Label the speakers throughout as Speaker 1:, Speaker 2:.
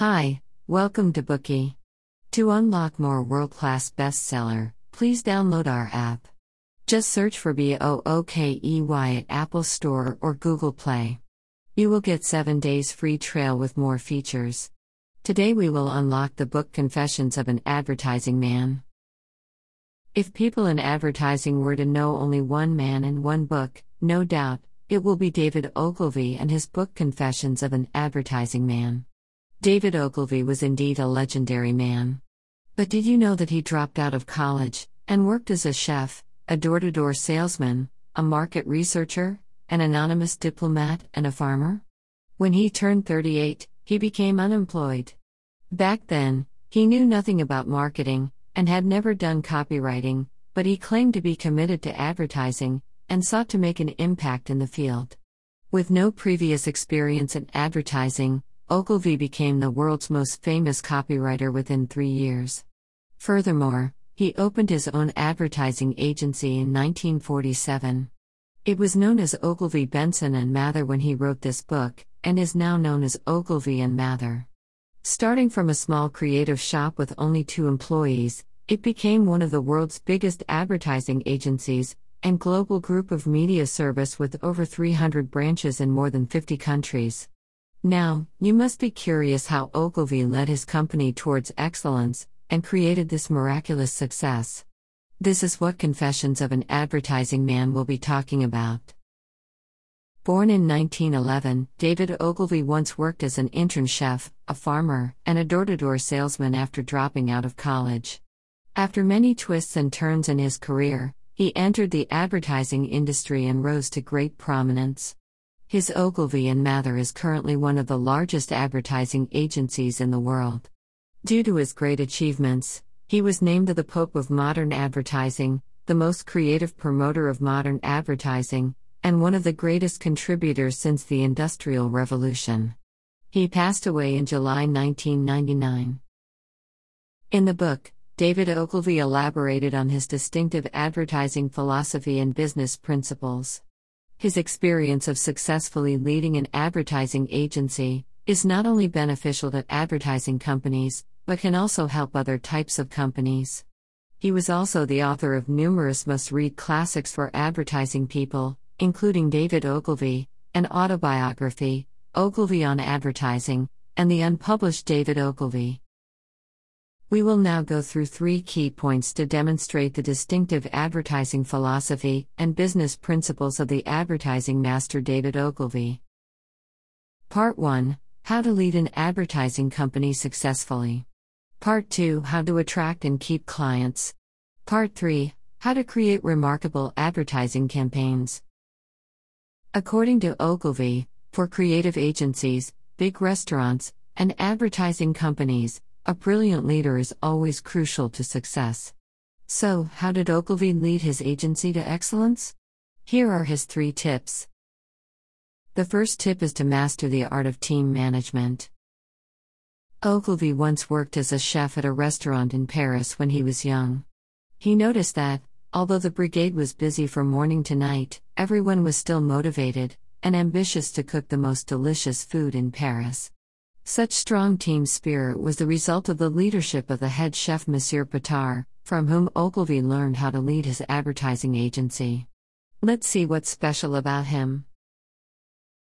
Speaker 1: Hi, welcome to Bookey. To unlock more world class bestseller, please download our app. Just search for B O O K E Y at Apple Store or Google Play. You will get 7 days free trial with more features. Today we will unlock the book Confessions of an Advertising Man. If people in advertising were to know only one man and one book, no doubt, it will be David Ogilvy and his book Confessions of an Advertising Man. David Ogilvy was indeed a legendary man. But did you know that he dropped out of college and worked as a chef, a door to door salesman, a market researcher, an anonymous diplomat, and a farmer? When he turned 38, he became unemployed. Back then, he knew nothing about marketing and had never done copywriting, but he claimed to be committed to advertising and sought to make an impact in the field. With no previous experience in advertising, Ogilvy became the world's most famous copywriter within three years. Furthermore, he opened his own advertising agency in 1947. It was known as Ogilvy Benson and Mather when he wrote this book, and is now known as Ogilvy and Mather. Starting from a small creative shop with only two employees, it became one of the world's biggest advertising agencies and global group of media service with over 300 branches in more than 50 countries. Now, you must be curious how Ogilvy led his company towards excellence and created this miraculous success. This is what Confessions of an Advertising Man will be talking about. Born in 1911, David Ogilvy once worked as an intern chef, a farmer, and a door to door salesman after dropping out of college. After many twists and turns in his career, he entered the advertising industry and rose to great prominence. His Ogilvy and Mather is currently one of the largest advertising agencies in the world. Due to his great achievements, he was named the Pope of Modern Advertising, the most creative promoter of modern advertising, and one of the greatest contributors since the Industrial Revolution. He passed away in July 1999. In the book, David Ogilvy elaborated on his distinctive advertising philosophy and business principles. His experience of successfully leading an advertising agency is not only beneficial to advertising companies, but can also help other types of companies. He was also the author of numerous must read classics for advertising people, including David Ogilvy, an autobiography, Ogilvy on Advertising, and the unpublished David Ogilvy. We will now go through three key points to demonstrate the distinctive advertising philosophy and business principles of the advertising master David Ogilvy. Part 1 How to lead an advertising company successfully. Part 2 How to attract and keep clients. Part 3 How to create remarkable advertising campaigns. According to Ogilvy, for creative agencies, big restaurants, and advertising companies, a brilliant leader is always crucial to success. So, how did Ogilvy lead his agency to excellence? Here are his three tips. The first tip is to master the art of team management. Ogilvy once worked as a chef at a restaurant in Paris when he was young. He noticed that, although the brigade was busy from morning to night, everyone was still motivated and ambitious to cook the most delicious food in Paris. Such strong team spirit was the result of the leadership of the head chef Monsieur Pitard, from whom Ogilvy learned how to lead his advertising agency. Let's see what's special about him.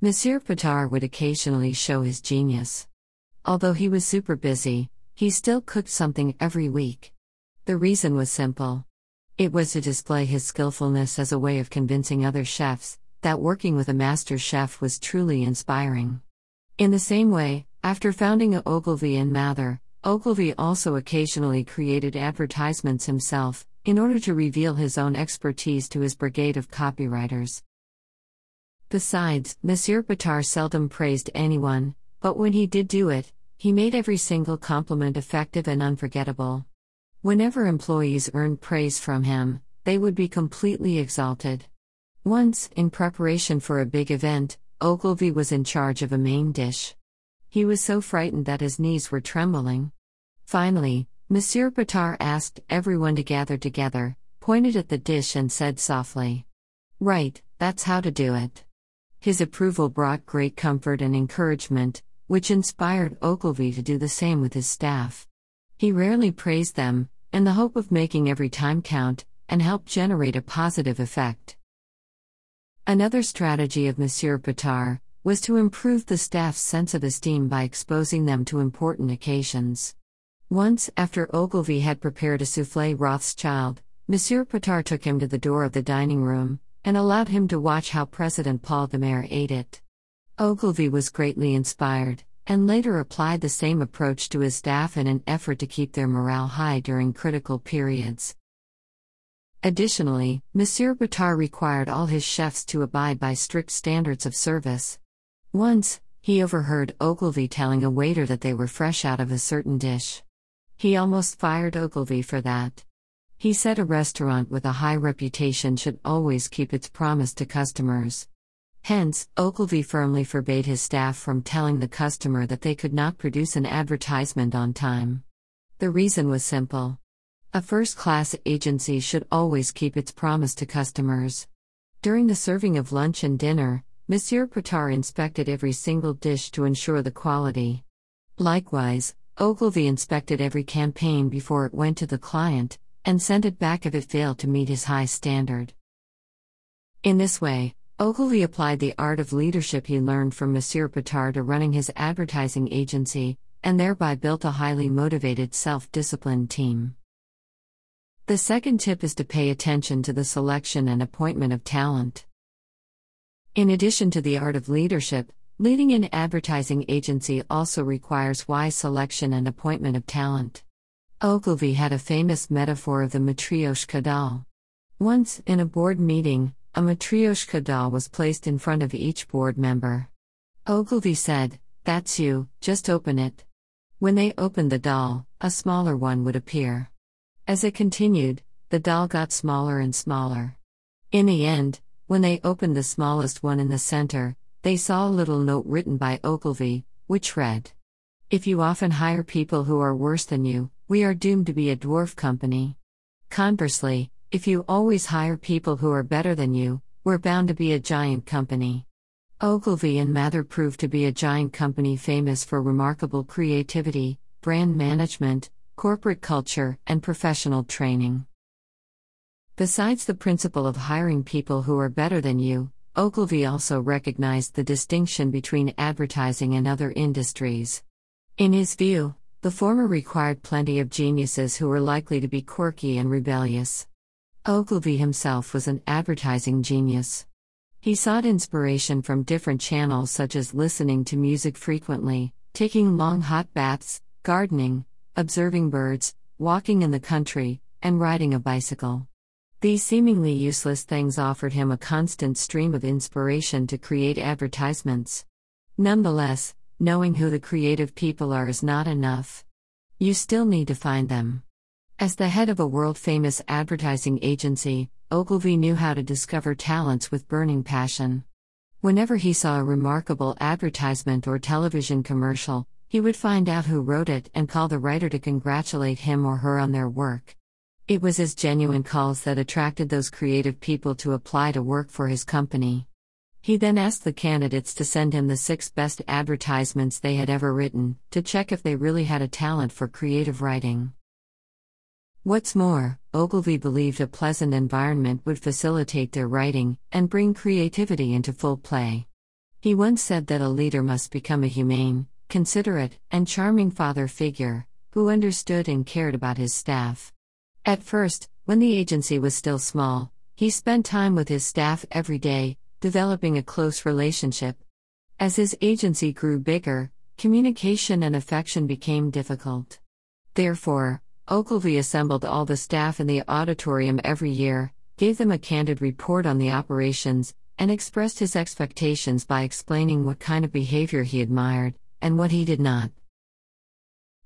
Speaker 1: Monsieur Pitard would occasionally show his genius. Although he was super busy, he still cooked something every week. The reason was simple. It was to display his skillfulness as a way of convincing other chefs that working with a master chef was truly inspiring. In the same way, after founding Ogilvy and Mather, Ogilvy also occasionally created advertisements himself, in order to reveal his own expertise to his brigade of copywriters. Besides, Monsieur Pitard seldom praised anyone, but when he did do it, he made every single compliment effective and unforgettable. Whenever employees earned praise from him, they would be completely exalted. Once, in preparation for a big event, Ogilvy was in charge of a main dish. He was so frightened that his knees were trembling. Finally, Monsieur Pitard asked everyone to gather together, pointed at the dish, and said softly, Right, that's how to do it. His approval brought great comfort and encouragement, which inspired Ogilvy to do the same with his staff. He rarely praised them, in the hope of making every time count, and help generate a positive effect. Another strategy of Monsieur Pitard was to improve the staff's sense of esteem by exposing them to important occasions. Once, after Ogilvy had prepared a souffle Rothschild, Monsieur Pitard took him to the door of the dining room and allowed him to watch how President Paul Doumer ate it. Ogilvy was greatly inspired, and later applied the same approach to his staff in an effort to keep their morale high during critical periods. Additionally, Monsieur Pitard required all his chefs to abide by strict standards of service. Once, he overheard Ogilvy telling a waiter that they were fresh out of a certain dish. He almost fired Ogilvy for that. He said a restaurant with a high reputation should always keep its promise to customers. Hence, Ogilvy firmly forbade his staff from telling the customer that they could not produce an advertisement on time. The reason was simple. A first class agency should always keep its promise to customers. During the serving of lunch and dinner, Monsieur Pitard inspected every single dish to ensure the quality. Likewise, Ogilvy inspected every campaign before it went to the client, and sent it back if it failed to meet his high standard. In this way, Ogilvy applied the art of leadership he learned from Monsieur Pitard to running his advertising agency, and thereby built a highly motivated, self disciplined team. The second tip is to pay attention to the selection and appointment of talent. In addition to the art of leadership, leading an advertising agency also requires wise selection and appointment of talent. Ogilvy had a famous metaphor of the Matryoshka doll. Once, in a board meeting, a Matryoshka doll was placed in front of each board member. Ogilvy said, That's you, just open it. When they opened the doll, a smaller one would appear. As it continued, the doll got smaller and smaller. In the end, when they opened the smallest one in the center, they saw a little note written by Ogilvy, which read If you often hire people who are worse than you, we are doomed to be a dwarf company. Conversely, if you always hire people who are better than you, we're bound to be a giant company. Ogilvy and Mather proved to be a giant company famous for remarkable creativity, brand management, corporate culture, and professional training. Besides the principle of hiring people who are better than you, Ogilvy also recognized the distinction between advertising and other industries. In his view, the former required plenty of geniuses who were likely to be quirky and rebellious. Ogilvy himself was an advertising genius. He sought inspiration from different channels such as listening to music frequently, taking long hot baths, gardening, observing birds, walking in the country, and riding a bicycle. These seemingly useless things offered him a constant stream of inspiration to create advertisements. Nonetheless, knowing who the creative people are is not enough. You still need to find them. As the head of a world famous advertising agency, Ogilvy knew how to discover talents with burning passion. Whenever he saw a remarkable advertisement or television commercial, he would find out who wrote it and call the writer to congratulate him or her on their work. It was his genuine calls that attracted those creative people to apply to work for his company. He then asked the candidates to send him the six best advertisements they had ever written, to check if they really had a talent for creative writing. What's more, Ogilvy believed a pleasant environment would facilitate their writing and bring creativity into full play. He once said that a leader must become a humane, considerate, and charming father figure who understood and cared about his staff. At first, when the agency was still small, he spent time with his staff every day, developing a close relationship. As his agency grew bigger, communication and affection became difficult. Therefore, Ogilvy assembled all the staff in the auditorium every year, gave them a candid report on the operations, and expressed his expectations by explaining what kind of behavior he admired and what he did not.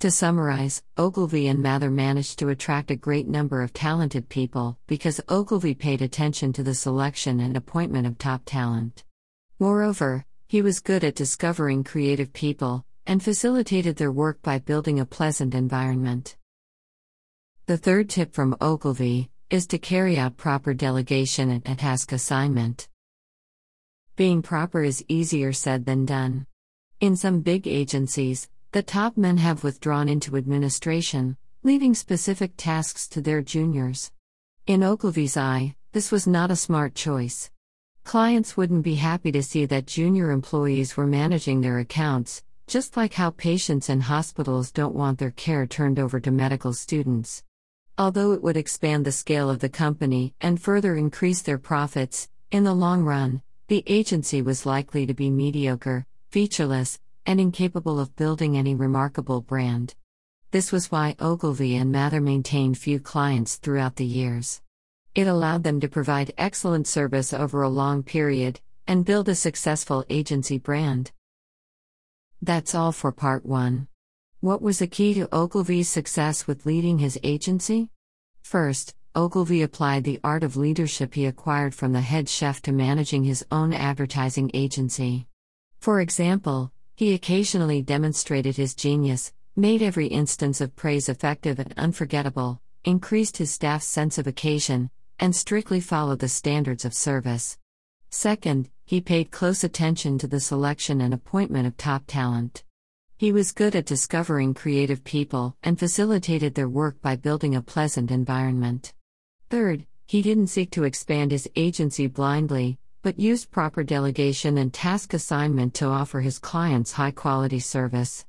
Speaker 1: To summarize, Ogilvy and Mather managed to attract a great number of talented people because Ogilvy paid attention to the selection and appointment of top talent. Moreover, he was good at discovering creative people and facilitated their work by building a pleasant environment. The third tip from Ogilvy is to carry out proper delegation and task assignment. Being proper is easier said than done. In some big agencies, the top men have withdrawn into administration, leaving specific tasks to their juniors. In Ogilvy's eye, this was not a smart choice. Clients wouldn't be happy to see that junior employees were managing their accounts, just like how patients and hospitals don't want their care turned over to medical students. Although it would expand the scale of the company and further increase their profits, in the long run, the agency was likely to be mediocre, featureless, and incapable of building any remarkable brand. This was why Ogilvy and Mather maintained few clients throughout the years. It allowed them to provide excellent service over a long period and build a successful agency brand. That's all for part 1. What was the key to Ogilvy's success with leading his agency? First, Ogilvy applied the art of leadership he acquired from the head chef to managing his own advertising agency. For example, he occasionally demonstrated his genius, made every instance of praise effective and unforgettable, increased his staff's sense of occasion, and strictly followed the standards of service. Second, he paid close attention to the selection and appointment of top talent. He was good at discovering creative people and facilitated their work by building a pleasant environment. Third, he didn't seek to expand his agency blindly, but used proper delegation and task assignment to offer his clients high quality service.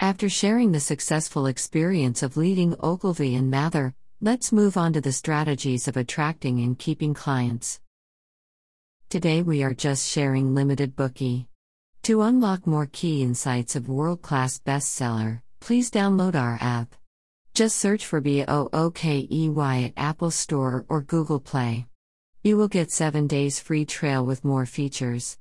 Speaker 1: After sharing the successful experience of leading Ogilvy and Mather, let's move on to the strategies of attracting and keeping clients. Today we are just sharing limited Bookey. To unlock more key insights of world class bestseller, please download our app. Just search for BOOKEY at Apple Store or Google Play. You will get 7 days free trial with more features.